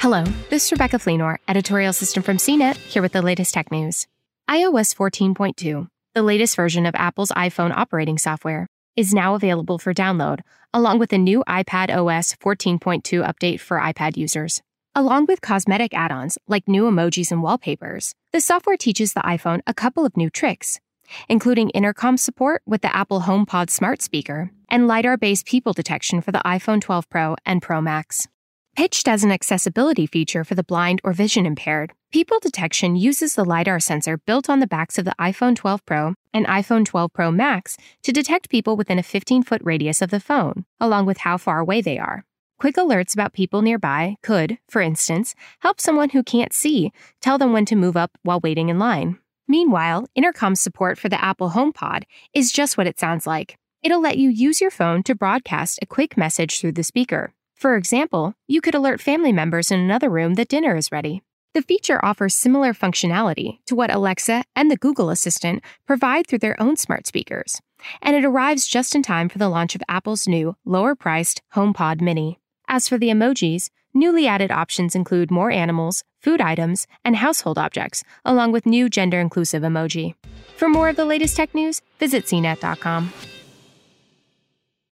Hello, this is Rebecca Fleenor, editorial assistant from CNET, here with the latest tech news. iOS 14.2, the latest version of Apple's iPhone operating software, is now available for download, along with a new iPadOS 14.2 update for iPad users. Along with cosmetic add ons like new emojis and wallpapers, the software teaches the iPhone a couple of new tricks, including intercom support with the Apple HomePod smart speaker and LiDAR based people detection for the iPhone 12 Pro and Pro Max. Pitched as an accessibility feature for the blind or vision impaired, People Detection uses the LiDAR sensor built on the backs of the iPhone 12 Pro and iPhone 12 Pro Max to detect people within a 15 foot radius of the phone, along with how far away they are. Quick alerts about people nearby could, for instance, help someone who can't see tell them when to move up while waiting in line. Meanwhile, intercom support for the Apple HomePod is just what it sounds like. It'll let you use your phone to broadcast a quick message through the speaker. For example, you could alert family members in another room that dinner is ready. The feature offers similar functionality to what Alexa and the Google Assistant provide through their own smart speakers, and it arrives just in time for the launch of Apple's new, lower priced HomePod Mini. As for the emojis, newly added options include more animals, food items, and household objects, along with new gender inclusive emoji. For more of the latest tech news, visit cnet.com.